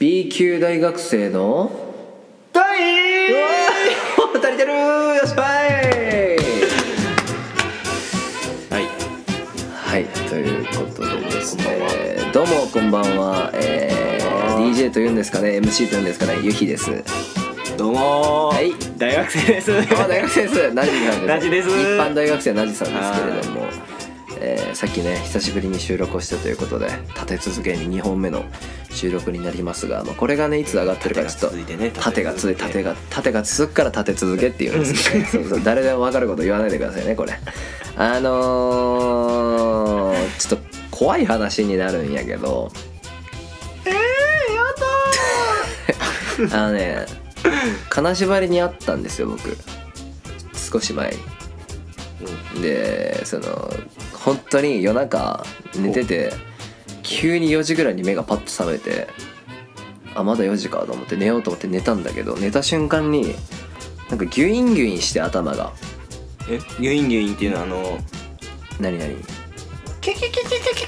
B 級大学生の第うわー足りてるーよしばい。はい。はいということでですねどうもこんばんは、えー、DJ というんですかね MC というんですかねゆひです。どうもはい。大学生です。あ大学生です。ナジさんです。一般大学生ナジさんですけれども、えーさっきね久しぶりに収録をしたということで立て続けに2本目の収録になりますが、まあ、これがねいつ上がってるかちょっと縦が続いてね縦が縦縦が続くから立て続けっていうんですけど、そうそう誰でも分かること言わないでくださいねこれ。あのー、ちょっと怖い話になるんやけど。えー、や あのね金縛りにあったんですよ僕。少し前に。でその本当に夜中寝てて急に4時ぐらいに目がパッと覚めてあまだ4時かと思って寝ようと思って寝たんだけど寝た瞬間になんかギュインギュインして頭が。え？ギュインギュインっていうのはあの何何？キュキュキュキュキュキュ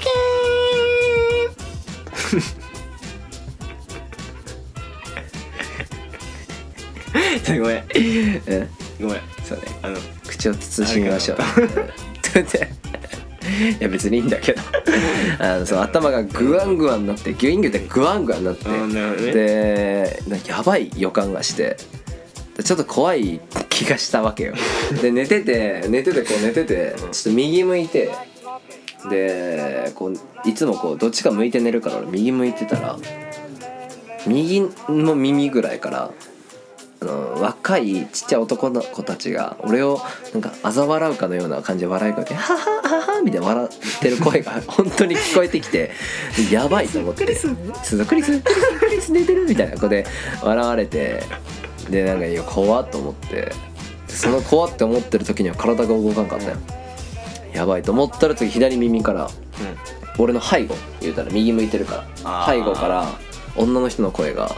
キュごめんえごめんそうねあの口を慎みましょうでいや別にいいんだけど。あのその頭がグワングワンになってギュインギュってグワングワンになって。でなんかやばい予感がして。でちょっと怖い気がしたわけよ。で寝てて寝ててこう寝ててちょっと右向いて。でこういつもこうどっちか向いて寝るから俺右向いてたら右の耳ぐらいからあの若いちっちゃい男の子たちが俺をなんか嘲笑うかのような感じで笑いかけて「はははは」みたいな笑ってる声が 本当に聞こえてきてやばいと思って「クリスクリスクリス寝てる」みたいな子で笑われてでなんかいや怖っと思ってでその怖って思ってる。時には体が動かんかったよやばいと思ったら次左耳から俺の背後言うたら右向いてる。から背後から女の人の声が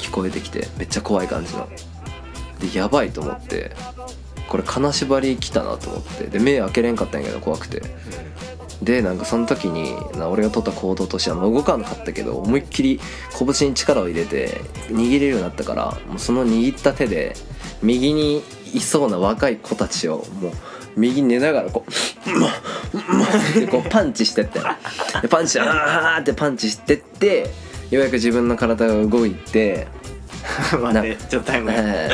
聞こえてきてめっちゃ怖い感じのでやばいと思ってこれ金縛り来たなと思ってで目開けれんかったんやけど怖くて。でなんかその時に俺が取った行動としてはもう動かなかったけど思いっきり拳に力を入れて握れるようになったからもうその握った手で右にいそうな若い子たちをもう右に寝ながらこう「うんまうまってこうパンチしてってでパンチあーってパンチしてってようやく自分の体が動いて 待ってちょっとタイム。え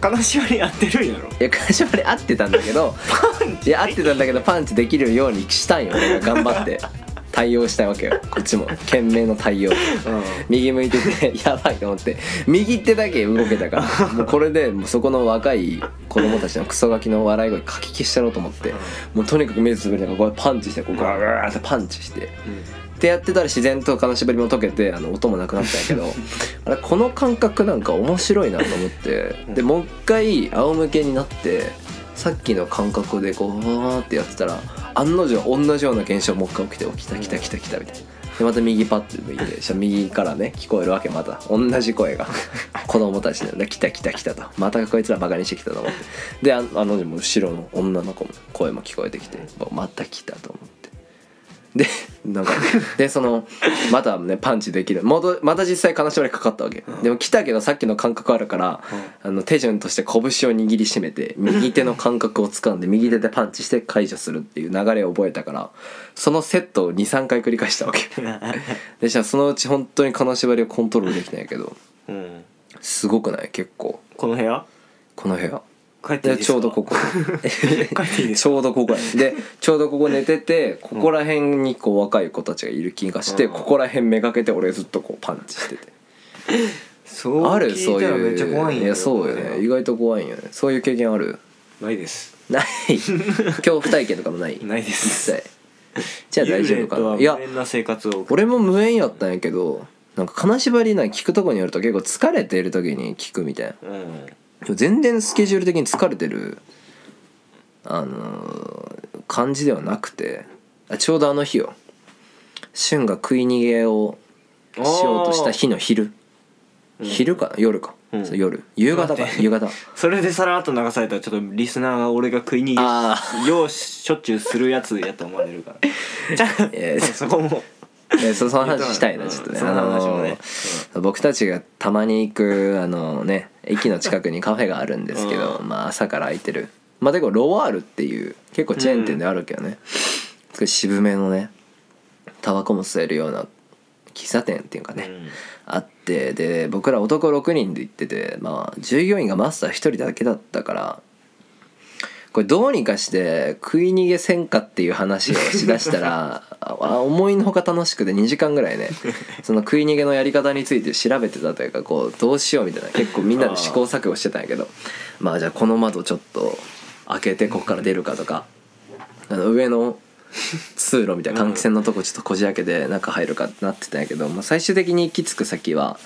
金縛りやってるんやろ。ーいや金縛り合ってたんだけど いや合ってたんだけどパンチできるようにしたんよ俺が頑張って。対応したわけよ。こっちも。懸命の対応。右向いててやばいと思って。右手だけ動けたから。もうこれでもうそこの若い子供たちのクソガキの笑い声かき消したろうと思って。もうとにかく目つぶりながらこうパンチしてこうガーガーってパンチしてってやってたら自然と金縛りも解けてあの音もなくなったんやけど あれこの感覚なんか面白いなと思って。でもう一回仰向けになってさっきの感覚でこうわーってやってたら案の定同じような現象もう一回起きて「起きた来た来た来た」みたいな。でまた右パッて向いて右からね聞こえるわけまた。同じ声が 子供たちで「来た来た来た」と。またこいつらバカにしてきたと思って。でああの後ろの女の子の声も聞こえてきてまた来たと思ってでなんかでそのまたねパンチできる。もどまた実際金縛りかかったわけ、でも来たけどさっきの感覚あるから、あの手順として拳を握りしめて右手の感覚を掴んで右手でパンチして解除するっていう流れを覚えたからそのセットを23回繰り返したわけ。でじゃあそのうち本当に金縛りをコントロールできたんやけどうん。すごくない？結構。この部屋？この部屋帰っていいで ですか？ちょうどここ。ちょうどここや。でちょうどここ寝ててここら辺にこう若い子たちがいる気がして、うんここら辺めがけて俺ずっとこうパンチしてて。そうある？そう聞いたらめっちゃ怖いんやそうよね。意外と怖いんよね。そういう経験ある？ないです。ない。恐怖体験とかもない？ないです。一切。じゃあ大丈夫かな？いや俺も無縁やったんやけどなんか金縛りな聞くとこによると結構疲れてる時に聞くみたいな。うん全然スケジュール的に疲れてるあのー感じではなくてあちょうどあの日よ。俊が食い逃げをしようとした日の昼。昼かな？夜か、うん。夜。夕方か。夕方。それでさらっと流されたらちょっとリスナーが俺が食い逃あげ ようしょっちゅうするやつやと思われるから。じゃあえーそこもえ そその話したいなちょっとね、その僕たちがたまに行くあのね 駅の近くにカフェがあるんですけど、うん。まあ朝から空いてる。まあでもロワールっていう結構チェーン店であるけどね、渋めのねタバコも吸えるような喫茶店っていうかね、うん。あってで僕ら男6人で行っててまあ従業員がマスター1人だけだったからこれどうにかして食い逃げせんかっていう話をしだしたら あ思いのほか楽しくて2時間ぐらいねその食い逃げのやり方について調べてたというかこうどうしようみたいな結構みんなで試行錯誤してたんやけどまあじゃあこの窓ちょっと開けてここから出るかとかあの上の通路みたいな換気扇のとこちょっとこじ開けて中入るかってなってたんやけど、まあ、最終的に行き着く先は、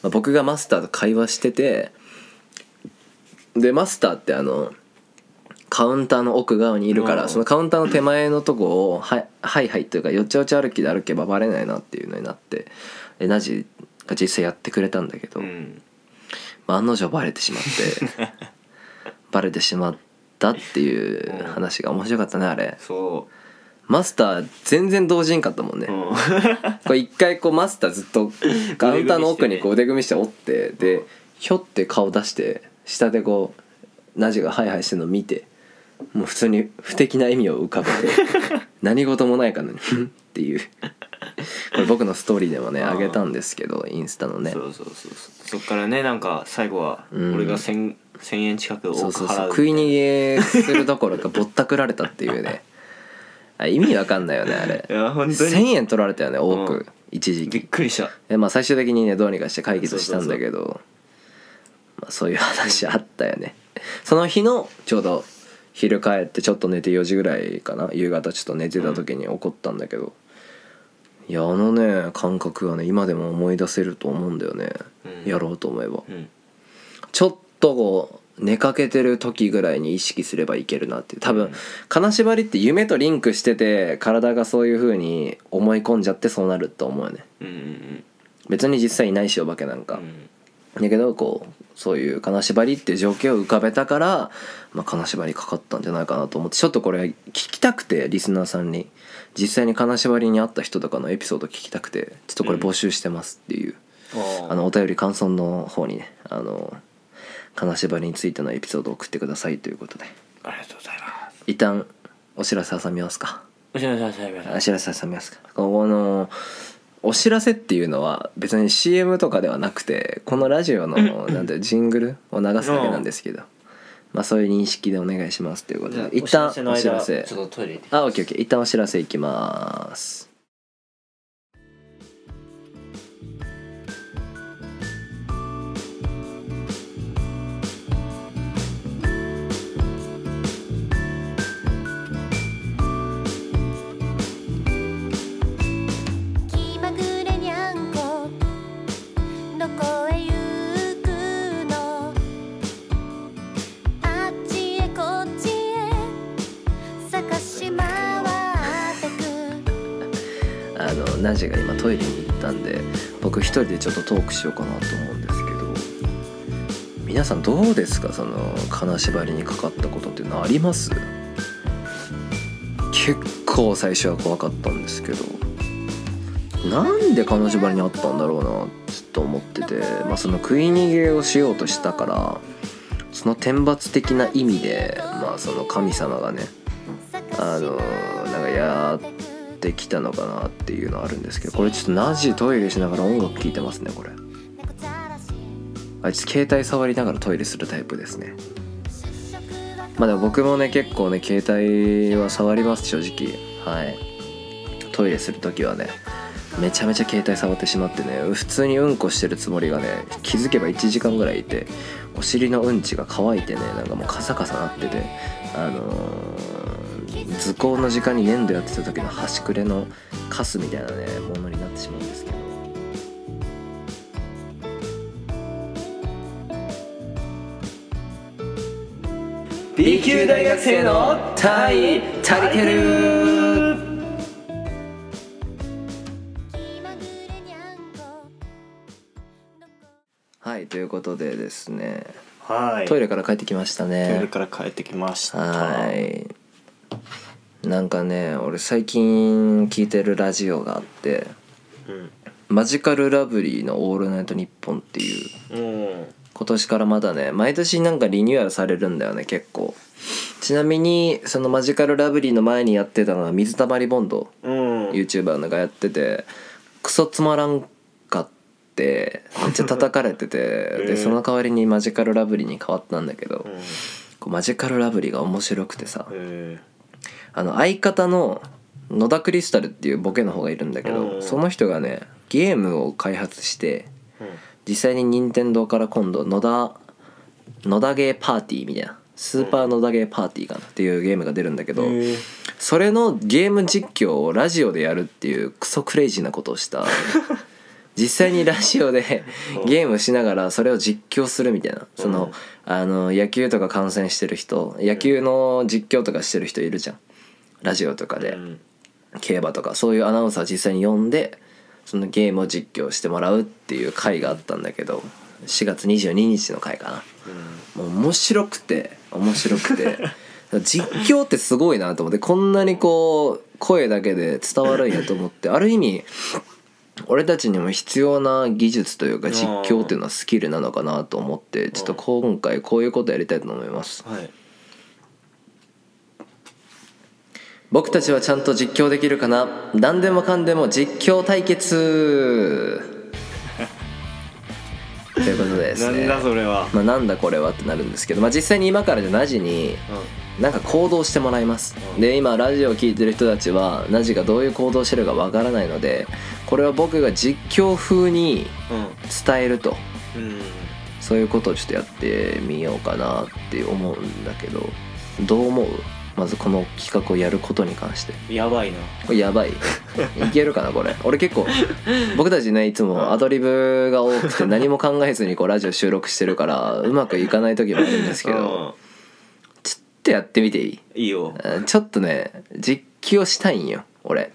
まあ、僕がマスターと会話しててでマスターってあのカウンターの奥側にいるから、うん。そのカウンターの手前のとこをはいはいはいというかよっちゃよちゃ歩きで歩けばバレないなっていうのになってでナジが実際やってくれたんだけど、うん。まあ、案の定バレてしまって バレてしまったっていう話が面白かったねあれ。そマスター全然動じんかったもんね、これ一回こうマスターずっとカウンターの奥にこう腕組みしておってでひょって顔出して下でこうナジがハイハイしてるのを見てもう普通に不敵な笑みを浮かべて 何事もないかのにっていう。これ僕のストーリーでもねあげたんですけどインスタのね。そうそうそうそう。そっからねなんか最後はうん。俺が千千円近く多くそうそうそう。払う食い逃げするどころかぼったくられたっていうね。あ意味わかんないよねあれ。いや本当1,000に円取られたよね多く、うん。一時期。びっくりした。でまあ最終的にねどうにかして解決したんだけどまあ、そういう話あったよね。その日のちょうど昼帰ってちょっと寝て4時ぐらいかな。夕方ちょっと寝てた時に起こったんだけど、いやあのね感覚はね今でも思い出せると思うんだよね、うん。やろうと思えば。うん。ちょっとこう寝かけてる時ぐらいに意識すればいけるなっていう。多分金縛りって夢とリンクしてて体がそういう風に思い込んじゃってそうなると思うよね。うんうん。別に実際いないしお化けなんか、うん。だけどこうそういう金縛りっていう情景を浮かべたから、まあ、金縛りかかったんじゃないかなと思ってちょっとこれ聞きたくてリスナーさんに。実際に金縛りにあった人とかのエピソード聞きたくてちょっとこれ募集してますっていう、ああのお便り感想の方にねあの金縛りについてのエピソードを送ってくださいということで。ありがとうございます。一旦お知らせ挟みますか。お知らせお知らせお知らせ挟みますか。このお知らせっていうのは別に CM とかではなくてこのラジオのなんてジングルを流すだけなんですけど、まあそういう認識でお願いしますということで一旦お知らせ。あオッケーオッケー。一旦お知らせいきますあのナジが今トイレに行ったんで僕一人でちょっとトークしようかなと思うんですけど皆さんどうですか？その金縛りにかかったことっていうのあります？結構最初は怖かったんですけどなんで金縛りにあったんだろうなと思ってて、まあ、その食い逃げをしようとしたからその天罰的な意味で、まあ、その神様がねあのなんかやってきたのかなっていうのはあるんですけどこれちょっとナジトイレしながら音楽聴いてますねこれ。あいつ携帯触りながらトイレするタイプですね。まあでも僕もね結構ね携帯は触ります正直。はい。トイレする時はねめちゃめちゃ携帯触ってしまってね普通にうんこしてるつもりがね気づけば1時間ぐらいいてお尻のうんちが乾いてねなんかもうカサカサなっててあのー図工の時間に粘土やってた時の端くれのカスみたいなねものになってしまうんですけど。B 級大学生のはいということでですね。はい。トイレから帰ってきましたトイレねから帰ってきました。はいなんかね俺最近聞いてるラジオがあってうん。マジカルラブリーの「オールナイトニッポン」っていう。うん今年からまだね毎年なんかリニューアルされるんだよね結構。ちなみにそのマジカルラブリーの前にやってたのは水溜りボンドうん。YouTuber のがやっててクソつまらんかってめっちゃ叩かれててでその代わりにマジカルラブリーに変わったんだけどマジカルラブリーが面白くてさへあの相方の野田クリスタルっていうボケの方がいるんだけうん。どその人がねゲームを開発してえ実際に任天堂から今度野田野田ゲーパーティーみたいなスーパー野田ゲーパーティーかなっていうゲームが出るんだけどそれのゲーム実況をラジオでやるっていうクソクレイジーなことをした。実際にラジオでゲームしながらそれを実況するみたいな。そのあの野球とか観戦してる人野球の実況とかしてる人いるじゃんラジオとかでうん。競馬とかそういうアナウンサー実際に呼んでそのゲームを実況してもらうっていう回があったんだけど4月22日の回かな。もう面白くて面白くて。実況ってすごいなと思ってこんなにこう声だけで伝わるんやと思ってある意味俺たちにも必要な技術というか実況っていうのはスキルなのかなと思ってちょっと今回こういうことやりたいと思います。はい僕たちはちゃんと実況できるかな？何でもかんでも実況対決。ということでですね。なんだそれは。まあ、なんだこれはってなるんですけど、まあ、実際に今からじゃナジになんか行動してもらいます。うんで今ラジオを聞いてる人たちはナジがどういう行動してるかわからないのでこれは僕が実況風に伝えると。うんうん。そういうことをちょっとやってみようかなって思うんだけどどう思う？まずこの企画をやることに関して。やばいな。これやばい。いけるかなこれ。俺結構僕たちねいつもアドリブが多くて何も考えずにこうラジオ収録してるからうまくいかない時もあるんですけどちょっとやってみていい？うんいいよ。うんちょっとね実況したいんよ俺。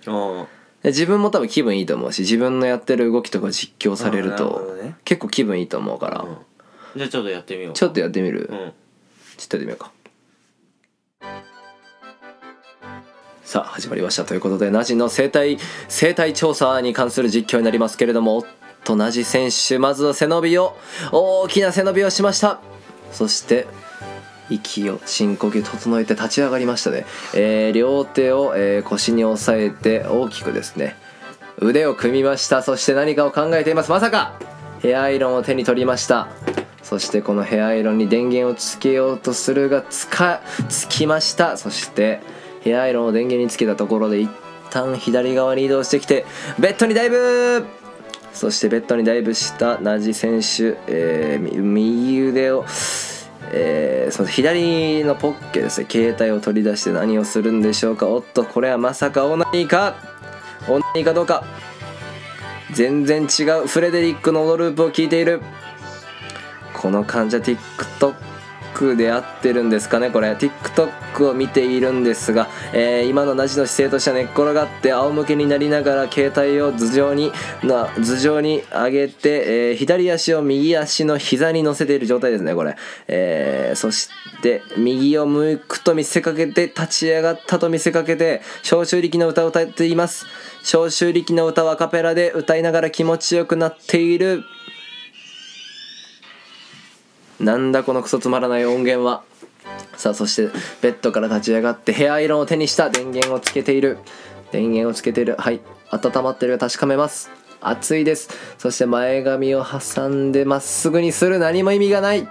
自分も多分気分いいと思うし自分のやってる動きとか実況されると結構気分いいと思うから。うん。じゃあちょっとやってみよう。ちょっとやってみる？うん。ちょっとやってみようかさあ始まりました。ということでナジの生態生態調査に関する実況になりますけれどもおっとナジ選手まずは背伸びを大きな背伸びをしました。そして息を深呼吸整えて立ち上がりましたね、えー両手を、えー腰に押さえて大きくですね腕を組みました。そして何かを考えています。まさかヘアアイロンを手に取りました。そしてこのヘアアイロンに電源をつけようとするがつかつきました。そしてヘアアイロンを電源につけたところで一旦左側に移動してきてベッドにダイブ。そしてベッドにダイブしたナジ選手、えー右腕を、えーその左のポッケですね。携帯を取り出して何をするんでしょうか。おっとこれはまさかオナニーか。オナニーかどうか。全然違うフレデリックのオドループを聞いている。この患者 TikTok で合ってるんですかね？これ。TikTok を見ているんですが、えー今のナジの姿勢としては寝っ転がって仰向けになりながら携帯を頭上にな頭上に上げて、えー左足を右足の膝に乗せている状態ですねこれ、えーそして右を向くと見せかけて立ち上がったと見せかけて召集力の歌を歌っています。召集力の歌はカペラで歌いながら気持ちよくなっているなんだこのクソつまらない音源は。さあそしてベッドから立ち上がってヘアアイロンを手にした電源をつけている。電源をつけている。はい。温まってる確かめます。熱いです。そして前髪を挟んでまっすぐにする何も意味がない。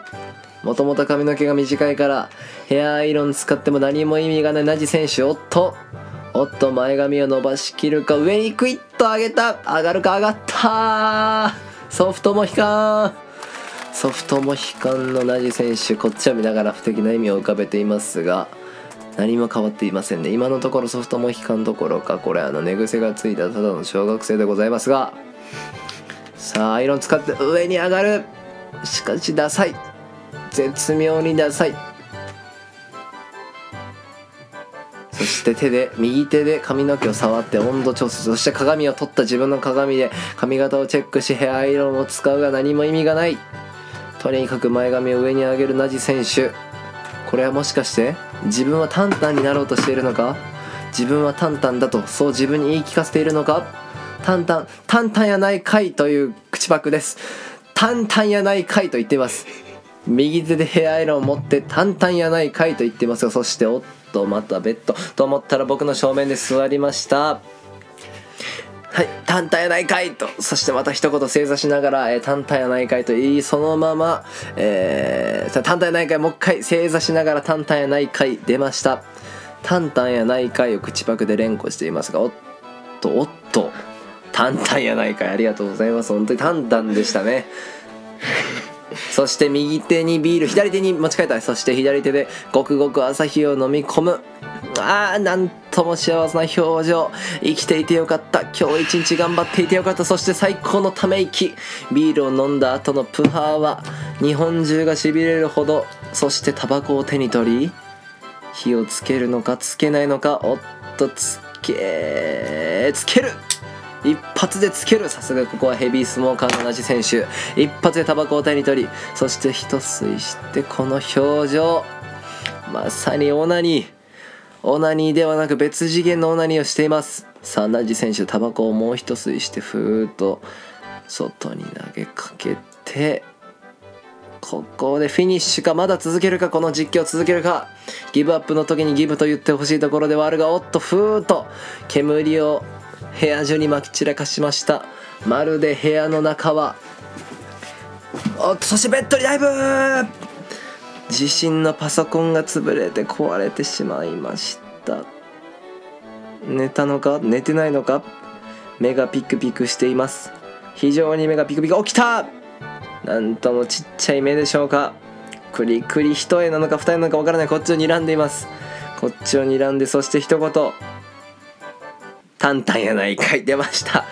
もともと髪の毛が短いからヘアアイロン使っても何も意味がない。ナジ選手おっと。おっと前髪を伸ばしきるか上にクイッと上げた。上がるか上がったソフトモヒカンソフトモヒカンのナジ選手こっちを見ながら不敵な意味を浮かべていますが何も変わっていませんね。今のところソフトモヒカンどころかこれあの寝癖がついたただの小学生でございますがさあアイロン使って上に上がる。しかしダサい。絶妙にダサい。そして手で右手で髪の毛を触って温度調節。そして鏡を取った自分の鏡で髪型をチェックしヘアアイロンを使うが何も意味がない。とにかく前髪を上に上げるナジ選手。これはもしかして自分はタンタンになろうとしているのか？自分はタンタンだとそう自分に言い聞かせているのか？タンタンタンタンやないかいという口パクです。タンタンやないかいと言っています。右手でヘアアイロンを持ってタンタンやないかいと言ってますよそしておっとまたベッドと思ったら僕の正面で座りました。はい、単体やないかいと、そしてまた一言正座しながら、えー、単体やないかいと言い、そのまま、えー、単体やないかい、もう一回正座しながら単体やないかい出ました。単体やないかいを口パクで連呼していますが、おっと、おっと、単体やないかい、ありがとうございます。本当に単々でしたね。そして右手にビール左手に持ち替えた。そして左手でごくごく朝日を飲み込む。あーなんとも幸せな表情。生きていてよかった。今日一日頑張っていてよかった。そして最高のため息。ビールを飲んだ後のプハーは日本中がしびれるほど。そしてタバコを手に取り火をつけるのかつけないのかおっとつけつける。一発でつける。さすがここはヘビースモーカーの同じ選手。一発でタバコを手に取りそして一吸いしてこの表情。まさにオナニー。オナニーではなく別次元のオナニーをしています。さあナジ選手タバコをもう一吸いしてふーっと外に投げかけてここでフィニッシュかまだ続けるかこの実況続けるか。ギブアップの時にギブと言ってほしいところではあるがおっとふーっと煙を部屋中にまき散らかしました。まるで部屋の中はおっとそしてベッドにダイブ。自身のパソコンが潰れて壊れてしまいました。寝たのか？寝てないのか？目がピクピクしています。非常に目がピクピク起きた。なんともちっちゃい目でしょうか。クリクリ一重なのか二重なのかわからない。こっちを睨んでいます。こっちを睨んでそして一言。タンタンやないかい出ました。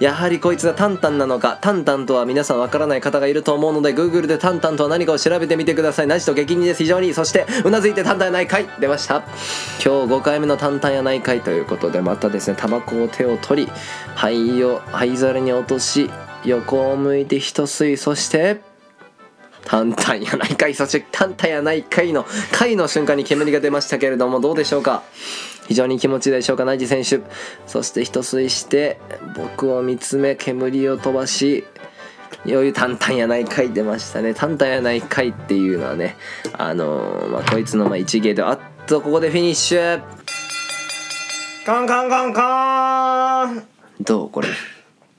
やはりこいつがタンタンなのか。タンタンとは皆さんわからない方がいると思うので Google でタンタンとは何かを調べてみてください。ナジと激似です。非常に。そしてうなずいてタンタンやないかい出ました。今日5回目のタンタンやないかいということでまたですねタバコを手を取り灰を灰皿に落とし横を向いて一吸いそしてタンタンやないかい。そしてタンタンやないかいの回の瞬間に煙が出ましたけれどもどうでしょうか？非常に気持ちいいでしょうか。ナイジ選手。そして一吸いして僕を見つめ煙を飛ばし余裕タンタンやないかい出ましたね。タンタンやないかいっていうのはねあのーまあこいつのまあ一芸であっとここでフィニッシュ。カンカンカンカン。どうこれ。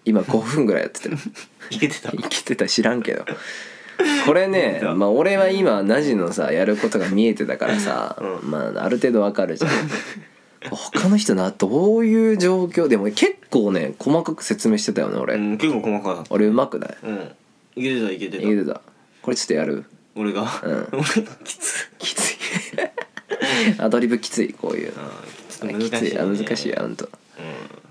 今5分ぐらいやってたよいけてた。生きてた。知らんけど。これねまあ俺は今ナジのさやることが見えてたからさ、うん。まあある程度わかるじゃん他の人などういう状況？でも結構ね細かく説明してたよね俺、うん結構細かかっ俺うまくない？たうん。いけてたいけてた。言うてた。これちょっとやる。俺が？うん。俺きつきつい。アドリブきついこういうの。ちょっと難しいね。きついあ難しいあほんと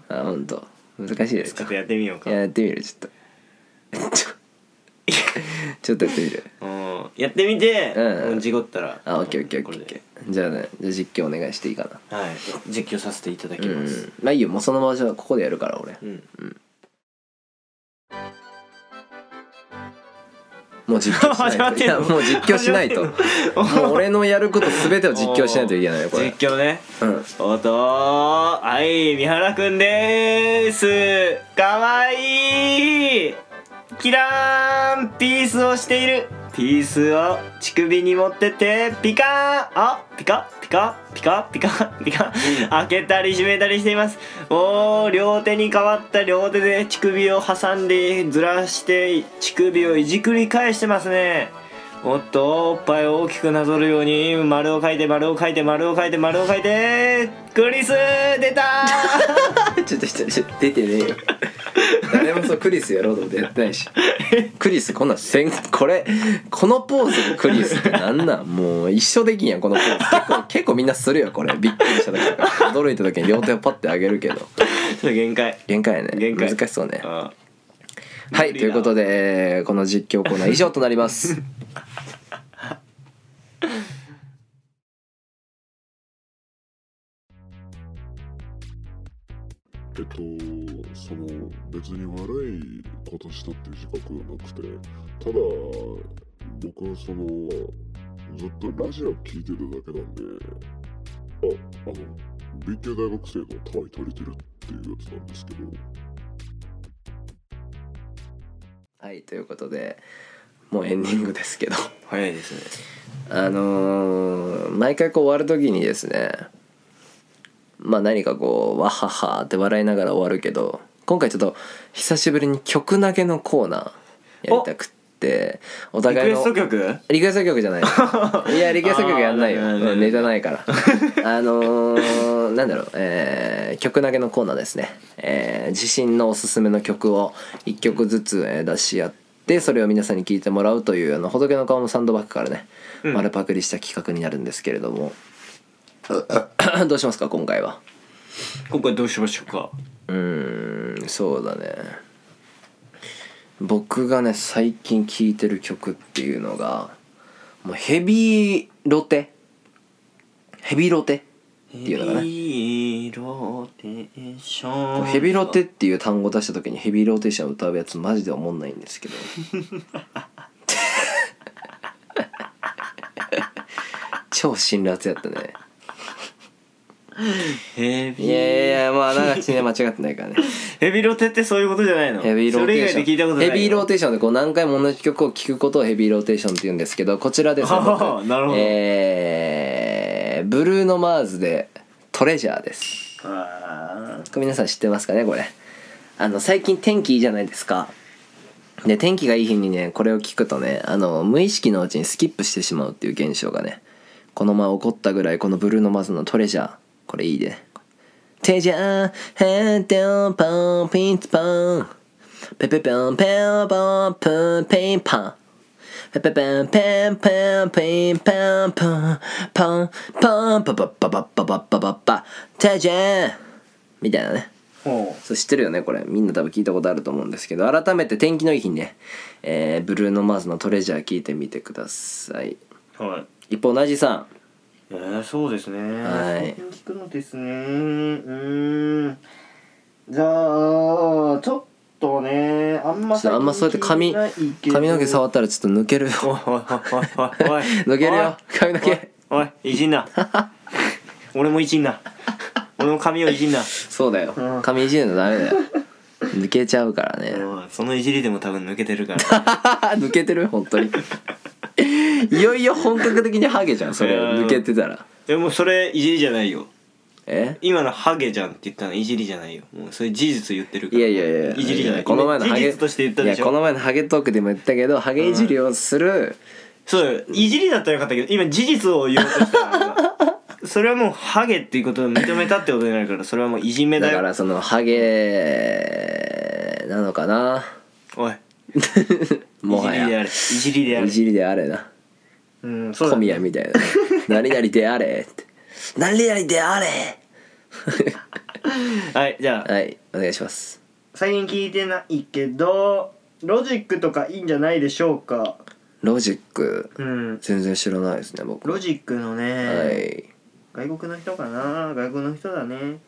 うん。あほんと難しいですか？ちょっとやってみようか。いややってみるちょっと。ちょ ちょっとやってみる。うん。やってみてうん事故ったら。あオッケーオッケーオッケーオッケーじゃあねじゃあ実況お願いしていいかな。はい。実況させていただきうん。ますまあいいよもうそのままじゃあここでやるから俺。うん。もう実況し始まないと。いってんのやもう実況しないと。もう俺のやること全てを実況しないといけないよこれ。実況ね。うん。おとはい三原くんでーす。かわいい。キラーン。ピースをしているピースを乳首に持ってってピカーンあピカピカピカピカピカ開けたり閉めたりしています。おー両手に変わった両手で乳首を挟んでずらして乳首をいじくり返してますねおっとおっぱいを大きくなぞるように丸を書いて丸を書いて丸を書いて丸を書いてクリス出た ちょっとちょっと出てねえよ。誰もそうクリスやろうと思ってやってないし。クリスこんなんせんこれこのポーズでクリスってなんなん？もう一生できんやんこのポーズ。結構結構みんなするよこれ。びっくりした時とか。驚いた時に両手をパッて上げるけど。ちょっと限界。限界やね。限界。難しそうね。あはいということでこの実況コーナー以上となります えっと、その別に悪いことしたっていう自覚はなくて、ただ、僕はその、ずっとラジオ聞いてるだけなんで、あ、あの、B 級大学生のタワイ足りてるっていうやつなんですけど、はいということでもうエンディングですけど。早いですね。あのー毎回こう終わる時にですねまあ何かこうわははって笑いながら終わるけど今回ちょっと久しぶりに曲投げのコーナーやりたくっておリク互いのエスト曲？リクエスト曲じゃない。いやリクエスト曲やんないよ。あーうんネタないから。あのー、なんだろう、えー曲投げのコーナーですね、えー自身のおすすめの曲を1曲ずつえー出し合ってそれを皆さんに聴いてもらうというあの仏の顔のサンドバッグからね、うん。丸パクリした企画になるんですけれども。どうしますか今回は？今回どうしましょうか？うーんそうだね。僕がね最近聴いてる曲っていうのがもうヘビーロテ。ヘビロテっていうのかなヘビーローテーション。ヘビロテっていう単語出した時にヘビーローテーション歌うやつマジで思んないんですけど。超辛辣やったね。ヘビ。いやいーやまあ長ね間違ってないからね。ヘビロテってそういうことじゃないの？ヘビーロテーション。ヘビーローテテーションでこう何回も同じ曲を聴くことをヘビーローテーションって言うんですけどこちらですね僕 あーー、ブルーノ・マーズで「トレジャー」です。あこれ皆さん知ってますかねこれ。あの最近天気いいじゃないですか。で天気がいい日にねこれを聞くとねあの無意識のうちにスキップしてしまうっていう現象がねこの前起こったぐらいこのブルーノ・マーズの「トレジャー」これいいね。テジャーヘッドンポンピンツポン。ペペペンペンポンプンピンポンペペペンペンペンピンペンポンポンポンパパパパパパパパパテジャーみたいなねそう知ってるよねこれみんな多分聞いたことあると思うんですけど改めて天気のいい日にね、えーブルーノ・マーズの「トレジャー」聞いてみてくださいはい一方同じさんえー、そうですねはい聞くのですねうんじゃあちょっとねあんまちょっとあんまそうやって髪髪の毛触ったらちょっと抜ける。よおいおいおい。抜けるよ。髪の毛。おいおいいじんな。俺もいじんな。俺の髪をいじんな。そうだよ。うん。髪いじるのダメだよ。抜けちゃうからね。うんそのいじりでも多分抜けてるから。抜けてる？本当に。いよいよ本格的にハゲじゃんそれ抜けてたら。でもそれいじりじゃないよえ？今のハゲじゃんって言ったのいじりじゃないよ。もうそれ事実言ってるから。いやいやいやいじりじゃない。この前のハゲ事実として言ったでしょ？いやこの前のハゲトークでも言ったけどハゲいじりをする、そうよいじりだったらよかったけど今事実を言おうとしたから。それはもうハゲっていうことを認めたってことになるからそれはもういじめだよ。だからそのハゲなのかな？おい。もはいやじりであれ。いじりであれ。いじりであれな。うんそうだ小宮みたいな「何々であれ」って「何々であれ。はいじゃ」あ。はいお願いします。最近聞いてないけどロジックとかいいんじゃないでしょうか？ロジック。うん。全然知らないですね僕。ロジックのね、はい。外国の人かな？外国の人だね。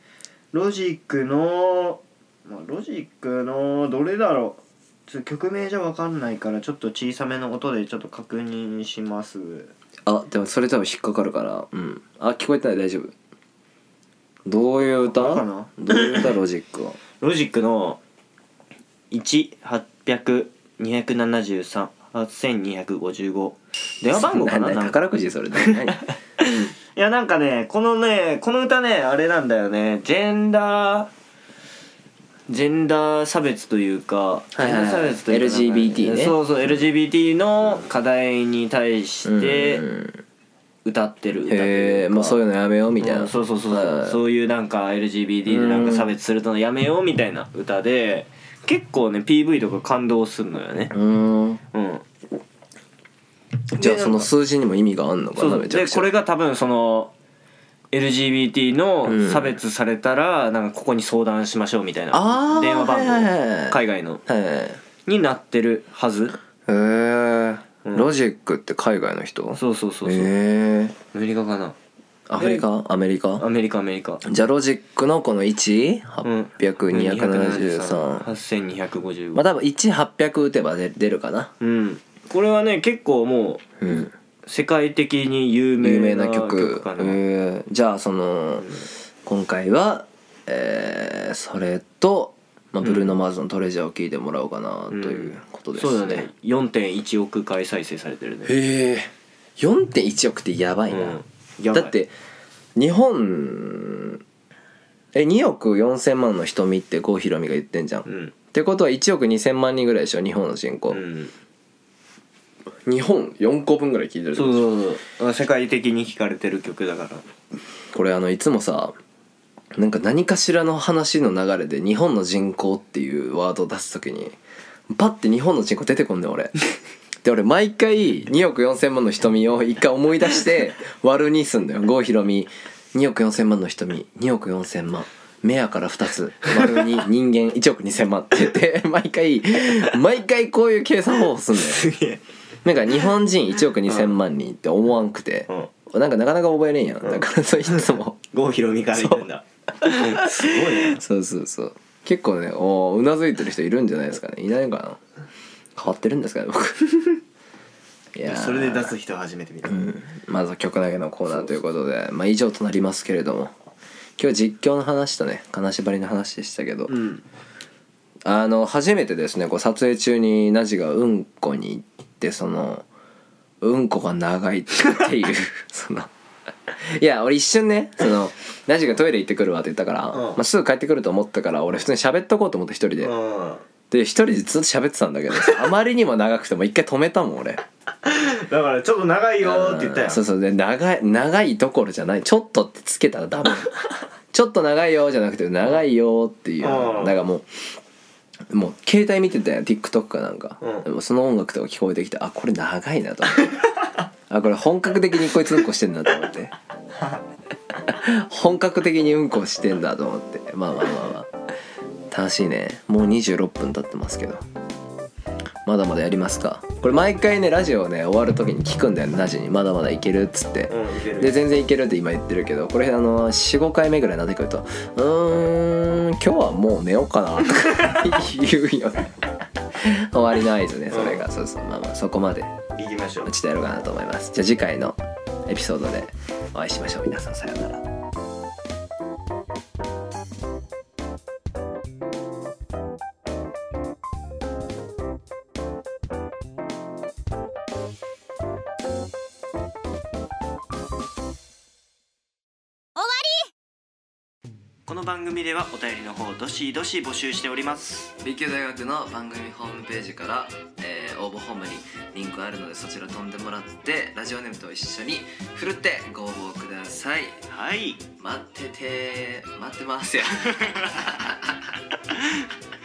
ロジックの、まあ、ロジックのどれだろう？曲名じゃ分かんないからちょっと小さめの音でちょっと確認しますあでもそれ多分引っかかるから。うん。あ聞こえてない大丈夫。どういう歌？どうかな。どういう歌？ロジックは？ロジックの18002738255電話番号かな？なんか。宝くじそれ何何 いやなんかねこのねこの歌ねあれなんだよね。ジェンダージェンダー差別というか、ジェンダー差別というか LGBT ね。そうそう LGBT の課題に対してうん。歌ってる歌とへいうか。えもうそういうのやめようみたいな、うんそうそうそうそう、はい。そういうなんか LGBT でなんか差別するのやめようみたいな歌で。結構ね PV とか感動するのよね。うーん。うん。じゃあその数字にも意味があんのかそうでなめちゃくちゃ。これが多分その LGBT うん。の差別されたらなんかここに相談しましょうみたいあーな電話番はいはいはい。号海外の。はいへになってるはず。えうん。ロジックって海外の人？そうそうそうそう、へえアメリカかな。アフリカ？アメリカ？アメリカアメリカ。じゃあロジックのこのうん。1800273 8255まあ多分1800打てば出出るかな。うん。これはね結構もううん世界的に有名有名なな曲かな、えーじゃあその今回はえーそれとまあ、ブルーノ・マーズの「トレジャー」を聴いてもらおうかなということですね、そうだね。4.1億回再生されてるね。へえ4.1億ってやばいな、うん。やばい。だって日本え2億4,000万の瞳って郷ひろみが言ってんじゃん、っうん。てことは1億2,000万人ぐらいでしょ日本の人口、うん日本4個分ぐらい聴いてる。そうそうそう。世界的に聴かれてる曲だから。これあのいつもさなんか何かしらの話の流れで日本の人口っていうワードを出す時にパッて日本の人口出てこんねん俺。で俺毎回2億4千万の瞳を一回思い出して 割るにすんだよ。郷ひろみ2億4千万の瞳。2億4千万。目やから2つ。割るに人間1億2千万って言って毎回毎回こういう計算方法すんだよ。すげえなんか日本人1億2千万人って思わんくて、なんかなかなか覚えれんやん、だからそういつも。郷ひろみから言ってんだ。すごいね。そうそうそう。結構ねおーうなずいてる人いるんじゃないですかね。いないかな。変わってるんですかね僕。いやー。それで出す人は初めて見た、うん。まずは曲だけのコーナーということで。まあ以上となりますけれども。今日実況の話とね金縛りの話でしたけど、うん。あの初めてですねこう撮影中にナジがうんこに行ってそのうんこが長いっていう そのいや俺一瞬ねそのナジがトイレ行ってくるわって言ったから、うん。まあ、すぐ帰ってくると思ったから俺普通に喋っとこうと思って一人で、うん。で一人でずっと喋ってたんだけどあまりにも長くても一回止めたもん俺。だからちょっと長いよーって言ったやん。そうそう。で長い長いどころじゃないちょっとってつけたらダメ。ちょっと長いよじゃなくて長いよっていううん。だからもうもう携帯見てたよ TikTok かなんか、うん。でもその音楽とか聞こえてきてあこれ長いなと思って。あこれ本格的にこいつうんこしてんだと思って。本格的にうんこしてんだと思って。まあまあまあまあ。楽しいね。もう26分経ってますけどまだまだやりますか。これ毎回ねラジオね終わる時に聞くんだよねナジに「まだまだいける」っつって、うんいける。で全然いけるって今言ってるけどこれあの45回目ぐらいになってくると「うーん今日はもう寝ようかな」とか言うよね。終わりの合図ねそれが、そうそう。まあまあそこまで行きましょう。ちょっとやろうかなと思います。じゃあ次回のエピソードでお会いしましょう。皆さんさようならではお便りの方どしどし募集しております。立教大学の番組ホームページから、えー応募ホームにリンクあるのでそちら飛んでもらってラジオネームと一緒にふるってご応募ください。はい。待ってて待ってますよ